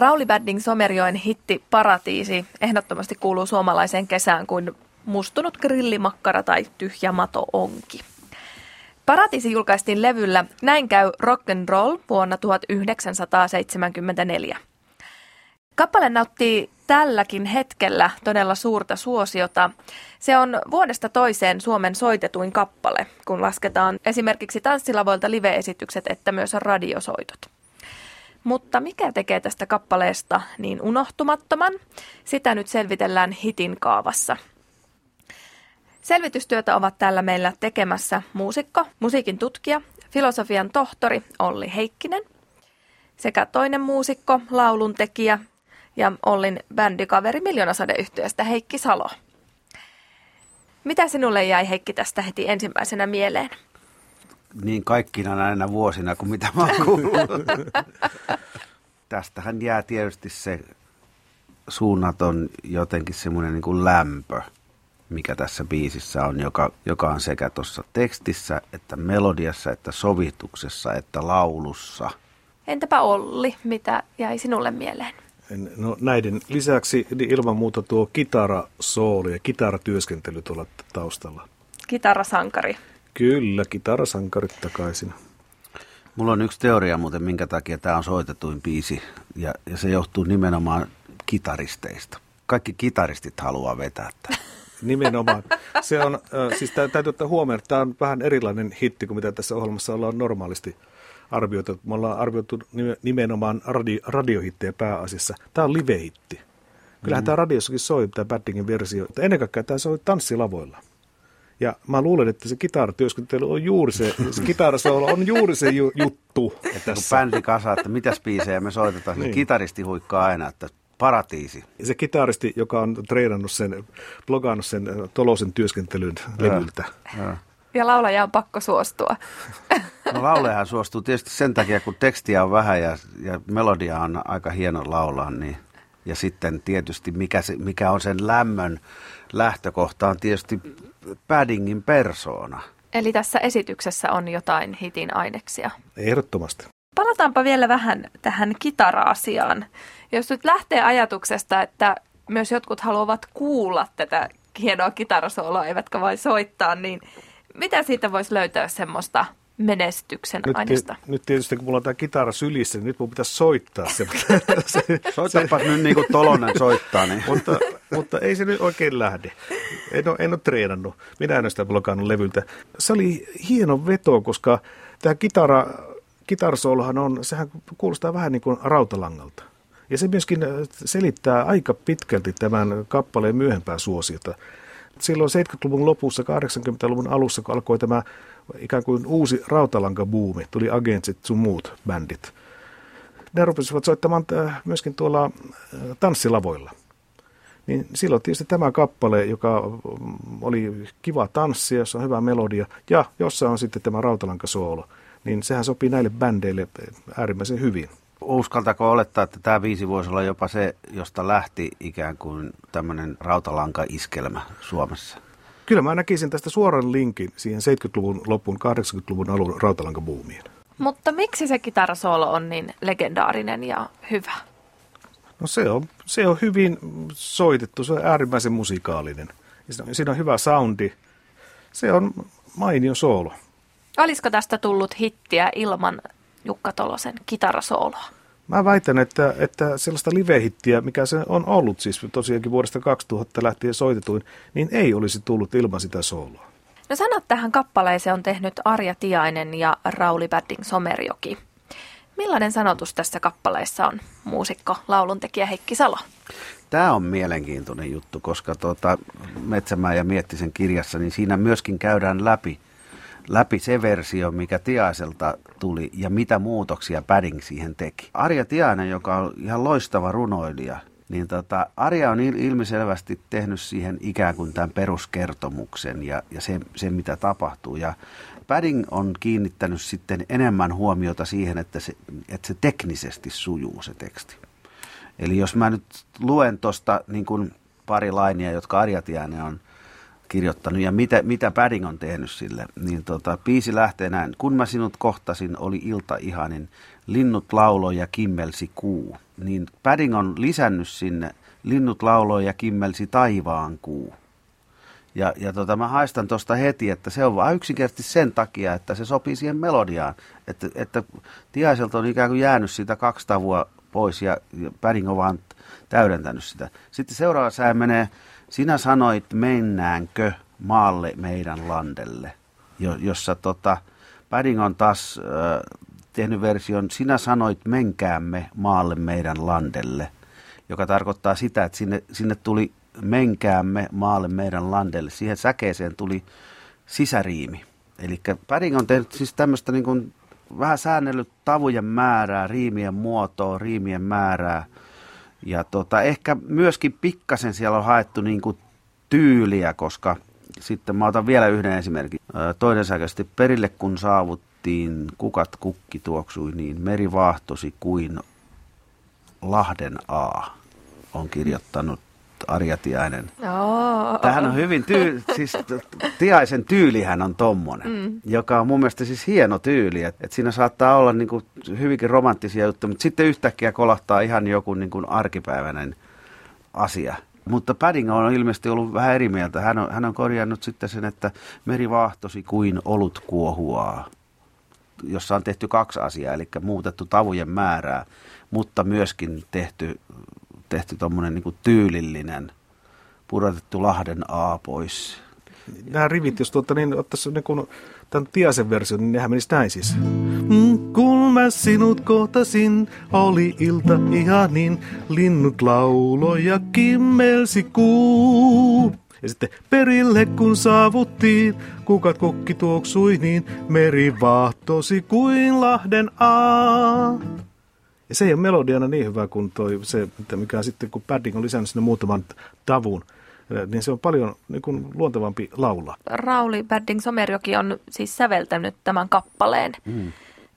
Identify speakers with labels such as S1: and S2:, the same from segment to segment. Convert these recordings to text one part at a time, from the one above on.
S1: Rauli Badding Somerjoen hitti Paratiisi ehdottomasti kuuluu suomalaiseen kesään kuin mustunut grillimakkara tai tyhjä mato onki. Paratiisi julkaistiin levyllä Näin käy rock and roll vuonna 1974. Kappale nauttii tälläkin hetkellä todella suurta suosiota. Se on vuodesta toiseen Suomen soitetuin kappale, kun lasketaan esimerkiksi tanssilavoilta live-esitykset että myös radiosoitot. Mutta mikä tekee tästä kappaleesta niin unohtumattoman? Sitä nyt selvitellään hitin kaavassa. Selvitystyötä ovat täällä meillä tekemässä muusikko, musiikin tutkija, filosofian tohtori Olli Heikkinen sekä toinen muusikko, lauluntekijä ja Ollin bändikaveri Miljoonasadeyhtiöstä Heikki Salo. Mitä sinulle jäi Heikki tästä heti ensimmäisenä mieleen?
S2: Niin kaikkina näinä vuosina kuin mitä mä oon Tästähän jää tietysti se suunnaton jotenkin semmoinen niin kuin lämpö, mikä tässä biisissä on, joka, joka on sekä tuossa tekstissä, että melodiassa, että sovituksessa, että laulussa.
S1: Entäpä Olli, mitä jäi sinulle mieleen?
S3: No, näiden lisäksi niin ilman muuta tuo kitarasooli ja kitaratyöskentely tuolla taustalla.
S1: Kitarasankari.
S3: Kyllä, kitarasankarit takaisin.
S2: Mulla on yksi teoria muuten, minkä takia tämä on soitetuin biisi, ja, ja se johtuu nimenomaan kitaristeista. Kaikki kitaristit haluaa vetää tämän.
S3: Nimenomaan. Se on, siis täytyy ottaa huomioon, että tämä on vähän erilainen hitti kuin mitä tässä ohjelmassa ollaan normaalisti arvioitu. Me ollaan arvioitu nimenomaan radio, radiohittejä pääasiassa. Tämä on live-hitti. Kyllähän mm. tämä radiossakin soi, tämä Baddingin versio. Ennen kaikkea tämä soi tanssilavoilla. Ja mä luulen, että se kitaratyöskentely on juuri se, se kitarasolo on juuri se ju, juttu.
S2: Että kun bändi kasaa, että mitä biisejä me soitetaan, niin. niin kitaristi huikkaa aina, että paratiisi.
S3: Se kitaristi, joka on treenannut sen, blogannut sen Tolosen työskentelyn levyltä. Ja.
S1: ja laulaja on pakko suostua.
S2: No lauleahan suostuu tietysti sen takia, kun tekstiä on vähän ja, ja melodia on aika hieno laulaa, niin ja sitten tietysti mikä, se, mikä on sen lämmön lähtökohta on tietysti paddingin persoona.
S1: Eli tässä esityksessä on jotain hitin aineksia.
S3: Ehdottomasti.
S1: Palataanpa vielä vähän tähän kitara-asiaan. Jos nyt lähtee ajatuksesta, että myös jotkut haluavat kuulla tätä hienoa kitarasooloa, eivätkä vain soittaa, niin mitä siitä voisi löytää semmoista menestyksen
S3: nyt,
S1: aineesta.
S3: Nyt tietysti kun mulla on tämä kitara sylissä, niin nyt mun pitäisi soittaa se.
S2: se Soitapa se, nyt niin kuin Tolonen soittaa. Niin.
S3: mutta, mutta ei se nyt oikein lähde. En ole, en ole treenannut. Minä en ole sitä blokannut levyltä. Se oli hieno veto, koska tämä kitara, kitarsoolohan on, sehän kuulostaa vähän niin kuin rautalangalta. Ja se myöskin selittää aika pitkälti tämän kappaleen myöhempää suosiota silloin 70-luvun lopussa, 80-luvun alussa, kun alkoi tämä ikään kuin uusi rautalankabuumi, tuli agentsit sun muut bändit. Ne rupesivat soittamaan äh, myöskin tuolla äh, tanssilavoilla. Niin silloin tietysti tämä kappale, joka oli kiva tanssi, jossa on hyvä melodia, ja jossa on sitten tämä rautalankasoolo, niin sehän sopii näille bändeille äärimmäisen hyvin.
S2: Uskaltako olettaa, että tämä viisi voisi olla jopa se, josta lähti ikään kuin tämmöinen rautalanka-iskelmä Suomessa?
S3: Kyllä mä näkisin tästä suoran linkin siihen 70-luvun loppuun, 80-luvun alun rautalankabuumiin.
S1: Mutta miksi se kitarasoolo on niin legendaarinen ja hyvä?
S3: No se on, se on hyvin soitettu, se on äärimmäisen musikaalinen. Siinä on hyvä soundi. Se on mainio soolo.
S1: Olisiko tästä tullut hittiä ilman Jukka Tolosen kitarasooloa?
S3: Mä väitän, että, että sellaista live-hittiä, mikä se on ollut siis tosiaankin vuodesta 2000 lähtien soitetuin, niin ei olisi tullut ilman sitä sooloa.
S1: No sanat tähän kappaleeseen on tehnyt Arja Tiainen ja Rauli Badding Somerjoki. Millainen sanotus tässä kappaleessa on muusikko, lauluntekijä Heikki Salo?
S2: Tämä on mielenkiintoinen juttu, koska tuota, Metsämää ja Miettisen kirjassa, niin siinä myöskin käydään läpi – läpi se versio, mikä Tiaiselta tuli ja mitä muutoksia Padding siihen teki. Arja Tiainen, joka on ihan loistava runoilija, niin tota, Arja on ilmiselvästi tehnyt siihen ikään kuin tämän peruskertomuksen ja, ja se, se, mitä tapahtuu. Ja Padding on kiinnittänyt sitten enemmän huomiota siihen, että se, että se teknisesti sujuu se teksti. Eli jos mä nyt luen tuosta niin pari lainia, jotka Arja Tiainen on kirjoittanut ja mitä, mitä Padding on tehnyt sille. Niin tota, biisi lähtee näin. Kun mä sinut kohtasin, oli ilta ihanin, linnut lauloi ja kimmelsi kuu. Niin Padding on lisännyt sinne, linnut lauloi ja kimmelsi taivaan kuu. Ja, ja tota, mä haistan tuosta heti, että se on vain yksinkertaisesti sen takia, että se sopii siihen melodiaan. Että, että Tiaiselta on ikään kuin jäänyt siitä kaksi tavua pois ja, ja Padding on vaan täydentänyt sitä. Sitten seuraava sää menee, sinä sanoit mennäänkö maalle meidän landelle, jo, jossa tota, Padding on taas äh, tehnyt version, sinä sanoit menkäämme maalle meidän landelle, joka tarkoittaa sitä, että sinne, sinne tuli menkäämme maalle meidän landelle. Siihen säkeeseen tuli sisäriimi. Eli Padding on tehnyt siis tämmöistä niin kuin vähän säännellyt tavujen määrää, riimien muotoa, riimien määrää. Ja tota, ehkä myöskin pikkasen siellä on haettu niin kuin tyyliä, koska sitten mä otan vielä yhden esimerkin. Toinen säkeisesti perille kun saavuttiin, kukat kukki tuoksui, niin meri vaahtosi kuin Lahden A on kirjoittanut Arja Tiainen.
S1: Oh,
S2: Tähän on hyvin, tyy- siis Tiaisen tyylihän on tommonen, mm. joka on mun mielestä siis hieno tyyli. Että et siinä saattaa olla niinku hyvinkin romanttisia juttuja, mutta sitten yhtäkkiä kolahtaa ihan joku niinku arkipäiväinen asia. Mutta Padding on ilmeisesti ollut vähän eri mieltä. Hän on, hän on korjannut sitten sen, että meri vaahtosi kuin olut kuohuaa, jossa on tehty kaksi asiaa, eli muutettu tavujen määrää, mutta myöskin tehty tehty tuommoinen niin tyylillinen, pudotettu Lahden A pois.
S3: Nämä rivit, jos tuota, niin ottaisi niin tämän Tiasen versio, niin nehän menisi näin siis. Mm, kun mä sinut kohtasin, oli ilta ihanin, linnut lauloi ja kimmelsi kuu. Ja sitten perille kun saavuttiin, kukat kokki tuoksui niin, meri vahtosi kuin Lahden A. Ja se ei ole melodiana niin hyvä kuin toi, se, mikä sitten kun Padding on lisännyt sinne muutaman tavun, niin se on paljon niin kuin luontevampi laula.
S1: Rauli Badding Somerjoki on siis säveltänyt tämän kappaleen. Mm.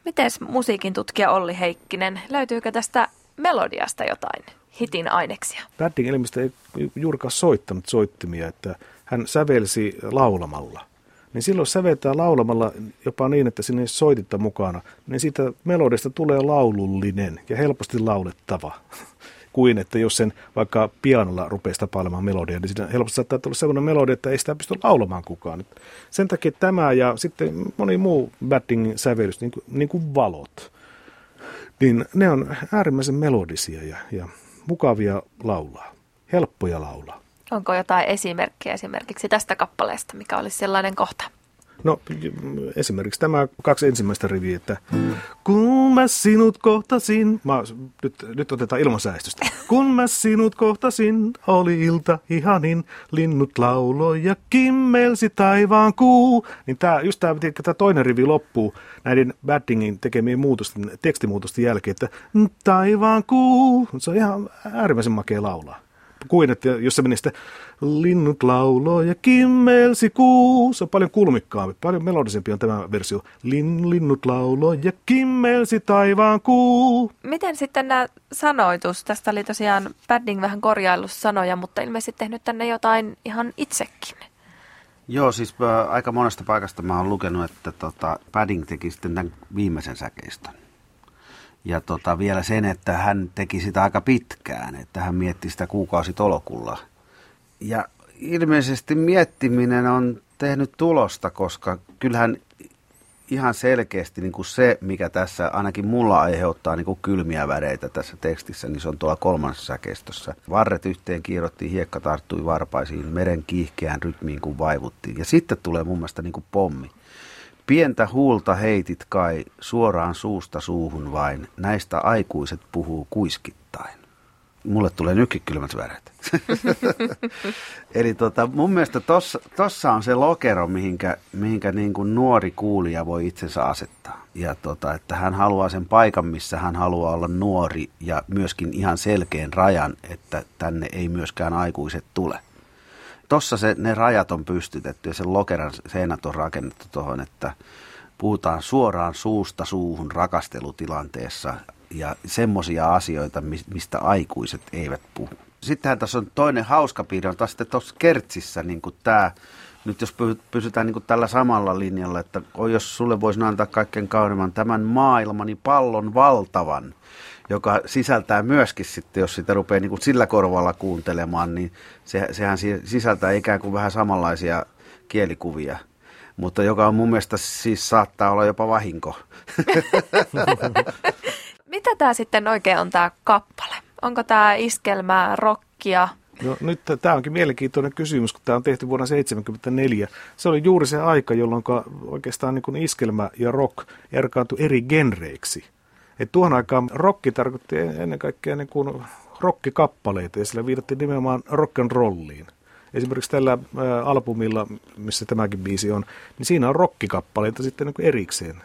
S1: Miten musiikin tutkija Olli Heikkinen, löytyykö tästä melodiasta jotain hitin aineksia?
S3: Badding ilmeisesti ei juurikaan soittanut soittimia, että hän sävelsi laulamalla – niin silloin säveltää laulamalla jopa niin, että sinne ei soititta mukana, niin siitä melodista tulee laulullinen ja helposti laulettava. kuin että jos sen vaikka pianolla rupeaa tapailemaan melodia, niin siinä helposti saattaa tulla sellainen melodia, että ei sitä pysty laulamaan kukaan. Sen takia tämä ja sitten moni muu batting sävellys, niin kuin, niin kuin valot, niin ne on äärimmäisen melodisia ja, ja mukavia laulaa, helppoja laulaa.
S1: Onko jotain esimerkkejä esimerkiksi tästä kappaleesta, mikä olisi sellainen kohta?
S3: No esimerkiksi tämä kaksi ensimmäistä riviä, että kun mä sinut kohtasin, mä, nyt, nyt otetaan ilmansäästöstä. Kun mä sinut kohtasin, oli ilta ihanin, linnut lauloi ja kimmelsi taivaan kuu. Niin tämä, just tämä, tämä toinen rivi loppuu näiden Baddingin tekemien muutosten, tekstimuutosten jälkeen, että taivaan kuu, se on ihan äärimmäisen makea laulaa kuin, että jos se menee sitten linnut lauloi ja kimmelsi kuu, se on paljon kulmikkaampi, paljon melodisempi on tämä versio. Lin, linnut lauloi ja kimmelsi taivaan kuu.
S1: Miten sitten nämä sanoitus, tästä oli tosiaan Padding vähän korjaillut sanoja, mutta ilmeisesti tehnyt tänne jotain ihan itsekin.
S2: Joo, siis äh, aika monesta paikasta mä oon lukenut, että tota, Padding teki sitten tämän viimeisen säkeistön. Ja tota, vielä sen, että hän teki sitä aika pitkään, että hän mietti sitä kuukausitolokulla. Ja ilmeisesti miettiminen on tehnyt tulosta, koska kyllähän ihan selkeästi niin kuin se, mikä tässä ainakin mulla aiheuttaa niin kuin kylmiä väreitä tässä tekstissä, niin se on tuolla kolmannessa säkeistössä. Varret yhteen kiirottiin, hiekka tarttui varpaisiin, meren kiihkeään rytmiin kun vaivuttiin. Ja sitten tulee mun mielestä niin kuin pommi. Pientä huulta heitit kai suoraan suusta suuhun vain, näistä aikuiset puhuu kuiskittain. Mulle tulee nytkin kylmät väret. Eli tota, mun mielestä tossa, tossa on se lokero, mihinkä, mihinkä niin kuin nuori kuulija voi itsensä asettaa. Ja tota, että hän haluaa sen paikan, missä hän haluaa olla nuori ja myöskin ihan selkeän rajan, että tänne ei myöskään aikuiset tule tuossa se, ne rajat on pystytetty ja sen lokeran seinät on rakennettu tuohon, että puhutaan suoraan suusta suuhun rakastelutilanteessa ja semmoisia asioita, mistä aikuiset eivät puhu. Sittenhän tässä on toinen hauska piirre, on taas sitten tuossa Kertsissä niin kuin tämä, nyt jos pysytään niin kuin tällä samalla linjalla, että jos sulle voisi antaa kaikkein kaunimman tämän maailmani pallon valtavan, joka sisältää myöskin sitten, jos sitä rupeaa niin kuin sillä korvalla kuuntelemaan, niin se, sehän sisältää ikään kuin vähän samanlaisia kielikuvia – mutta joka on mun mielestä siis saattaa olla jopa vahinko.
S1: Mitä tämä sitten oikein on tämä kappale? Onko tämä iskelmää, rockia?
S3: No nyt tämä onkin mielenkiintoinen kysymys, kun tämä on tehty vuonna 1974. Se oli juuri se aika, jolloin oikeastaan niin iskelmä ja rock erkaantui eri genreiksi. Et tuohon aikaan rocki tarkoitti ennen kaikkea niin kuin rockikappaleita ja sillä viitattiin nimenomaan rock and rolliin esimerkiksi tällä albumilla, missä tämäkin biisi on, niin siinä on rokkikappaleita sitten niin kuin erikseen.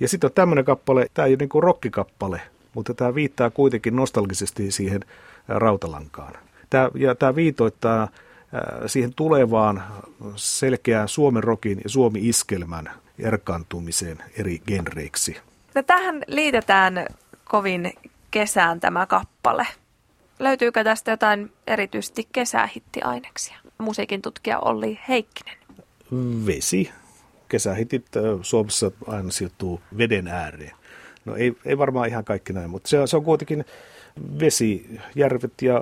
S3: Ja sitten on tämmöinen kappale, tämä ei ole niin kuin rokkikappale, mutta tämä viittaa kuitenkin nostalgisesti siihen rautalankaan. Tämä, ja tämä viitoittaa siihen tulevaan selkeään Suomen rokin ja Suomi-iskelmän erkaantumiseen eri genreiksi.
S1: No tähän liitetään kovin kesään tämä kappale. Löytyykö tästä jotain erityisesti kesähittiaineksia? Musiikin tutkija Olli Heikkinen.
S3: Vesi. Kesähitit Suomessa aina sijoittuu veden ääreen. No ei, ei varmaan ihan kaikki näin, mutta se on, se on kuitenkin vesi, järvet ja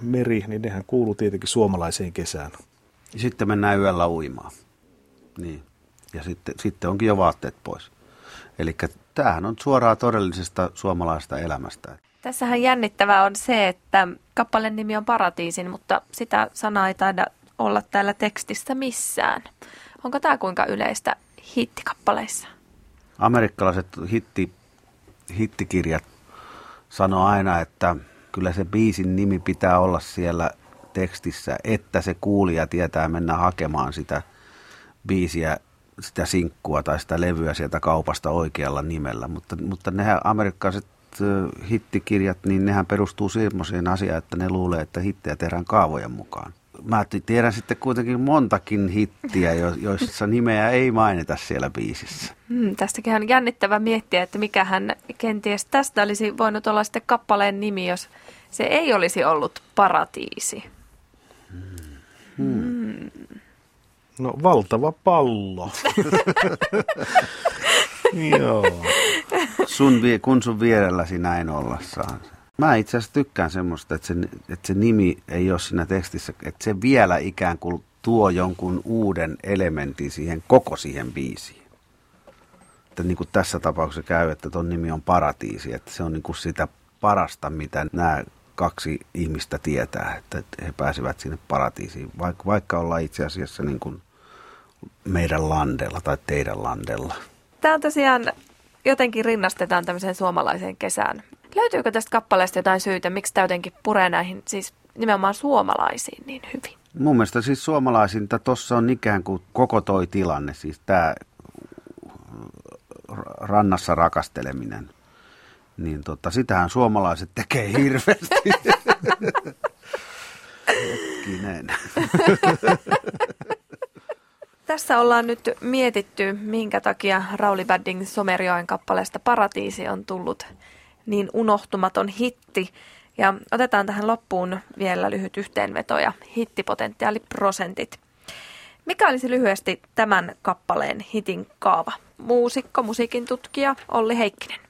S3: meri, niin nehän kuuluu tietenkin suomalaiseen kesään.
S2: Sitten mennään yöllä uimaan. Niin. Ja sitten, sitten onkin jo vaatteet pois. Eli tämähän on suoraa todellisesta suomalaisesta elämästä.
S1: Tässähän jännittävää on se, että kappaleen nimi on Paratiisin, mutta sitä sanaa ei taida olla täällä tekstissä missään. Onko tämä kuinka yleistä hittikappaleissa?
S2: Amerikkalaiset hitti, hittikirjat sanoo aina, että kyllä se biisin nimi pitää olla siellä tekstissä, että se kuulija tietää mennä hakemaan sitä biisiä, sitä sinkkua tai sitä levyä sieltä kaupasta oikealla nimellä. Mutta, mutta nehän amerikkalaiset hittikirjat, niin nehän perustuu semmoiseen asiaan, että ne luulee, että hittejä tehdään kaavojen mukaan. Mä tiedän sitten kuitenkin montakin hittiä, joissa nimeä ei mainita siellä biisissä.
S1: Hmm, tästäkin on jännittävä miettiä, että mikähän kenties tästä olisi voinut olla sitten kappaleen nimi, jos se ei olisi ollut paratiisi.
S3: No valtava pallo. Joo.
S2: Sun, kun sun vierelläsi näin ollassaan. Mä itse asiassa tykkään semmoista, että se, että se nimi ei ole siinä tekstissä, että se vielä ikään kuin tuo jonkun uuden elementin siihen koko siihen biisiin. Että niin kuin tässä tapauksessa käy, että ton nimi on paratiisi, että se on niin kuin sitä parasta, mitä nämä kaksi ihmistä tietää, että he pääsevät sinne paratiisiin, vaikka, vaikka ollaan itse asiassa niin kuin meidän landella tai teidän landella.
S1: Tämä on tosiaan jotenkin rinnastetaan tämmöiseen suomalaiseen kesään. Löytyykö tästä kappaleesta jotain syytä, miksi tämä jotenkin puree näihin siis nimenomaan suomalaisiin niin hyvin?
S2: Mun mielestä siis suomalaisinta tuossa on ikään kuin koko toi tilanne, siis tämä rannassa rakasteleminen. Niin tota, sitähän suomalaiset tekee hirveästi. Hetkinen.
S1: Tässä ollaan nyt mietitty, minkä takia Rauli Badding Somerjoen kappaleesta Paratiisi on tullut niin unohtumaton hitti. Ja otetaan tähän loppuun vielä lyhyt yhteenveto ja hittipotentiaaliprosentit. Mikä olisi lyhyesti tämän kappaleen hitin kaava? Muusikko, musiikin tutkija Olli Heikkinen.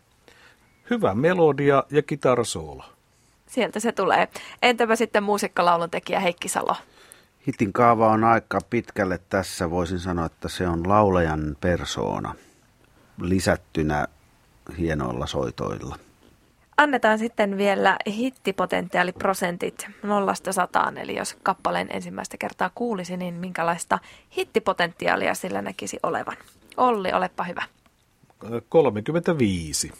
S3: Hyvä melodia ja kitarasoolo.
S1: Sieltä se tulee. Entäpä sitten muusikkolaulun tekijä Heikki Salo?
S2: Hitin kaava on aika pitkälle tässä. Voisin sanoa, että se on laulajan persoona lisättynä hienoilla soitoilla.
S1: Annetaan sitten vielä hittipotentiaaliprosentit nollasta sataan, eli jos kappaleen ensimmäistä kertaa kuulisi, niin minkälaista hittipotentiaalia sillä näkisi olevan. Olli, olepa hyvä.
S3: 35.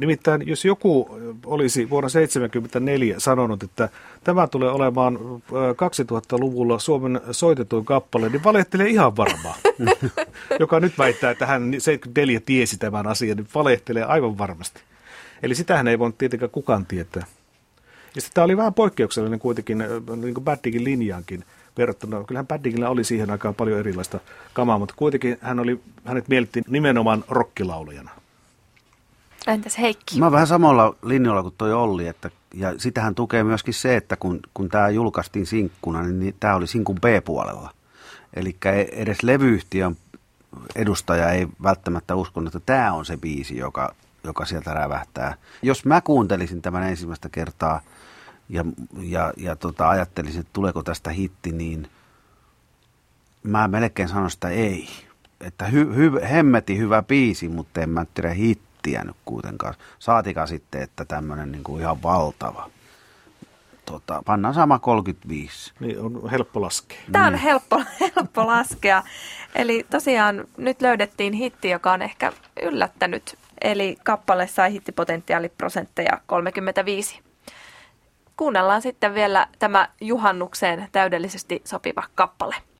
S3: Nimittäin jos joku olisi vuonna 1974 sanonut, että tämä tulee olemaan 2000-luvulla Suomen soitetuin kappale, niin valehtelee ihan varmaan. Joka nyt väittää, että hän 74 tiesi tämän asian, niin valehtelee aivan varmasti. Eli sitähän ei voinut tietenkään kukaan tietää. Ja sitten tämä oli vähän poikkeuksellinen kuitenkin niin kuin Baddingin linjaankin verrattuna. Kyllähän Baddingilla oli siihen aikaan paljon erilaista kamaa, mutta kuitenkin hän oli, hänet miellettiin nimenomaan rokkilaulajana.
S1: Entäs Heikki?
S2: Mä vähän samalla linjalla kuin toi Olli, että, ja sitähän tukee myöskin se, että kun, kun tämä julkaistiin sinkkuna, niin, niin tämä oli sinkun B-puolella. Eli edes levyyhtiön edustaja ei välttämättä uskonut, että tämä on se biisi, joka, joka sieltä rävähtää. Jos mä kuuntelisin tämän ensimmäistä kertaa ja, ja, ja tota, ajattelisin, että tuleeko tästä hitti, niin mä melkein sanon sitä ei. Että hy, hy, hemmeti hyvä biisi, mutta en mä tiedä hittiä nyt kuitenkaan. Saatikaan sitten, että tämmöinen niin kuin ihan valtava tota, pannaan sama 35.
S3: Niin on helppo laskea.
S1: Tämä on helppo, helppo laskea. Eli tosiaan nyt löydettiin hitti, joka on ehkä yllättänyt. Eli kappale sai hittipotentiaaliprosentteja 35. Kuunnellaan sitten vielä tämä juhannukseen täydellisesti sopiva kappale.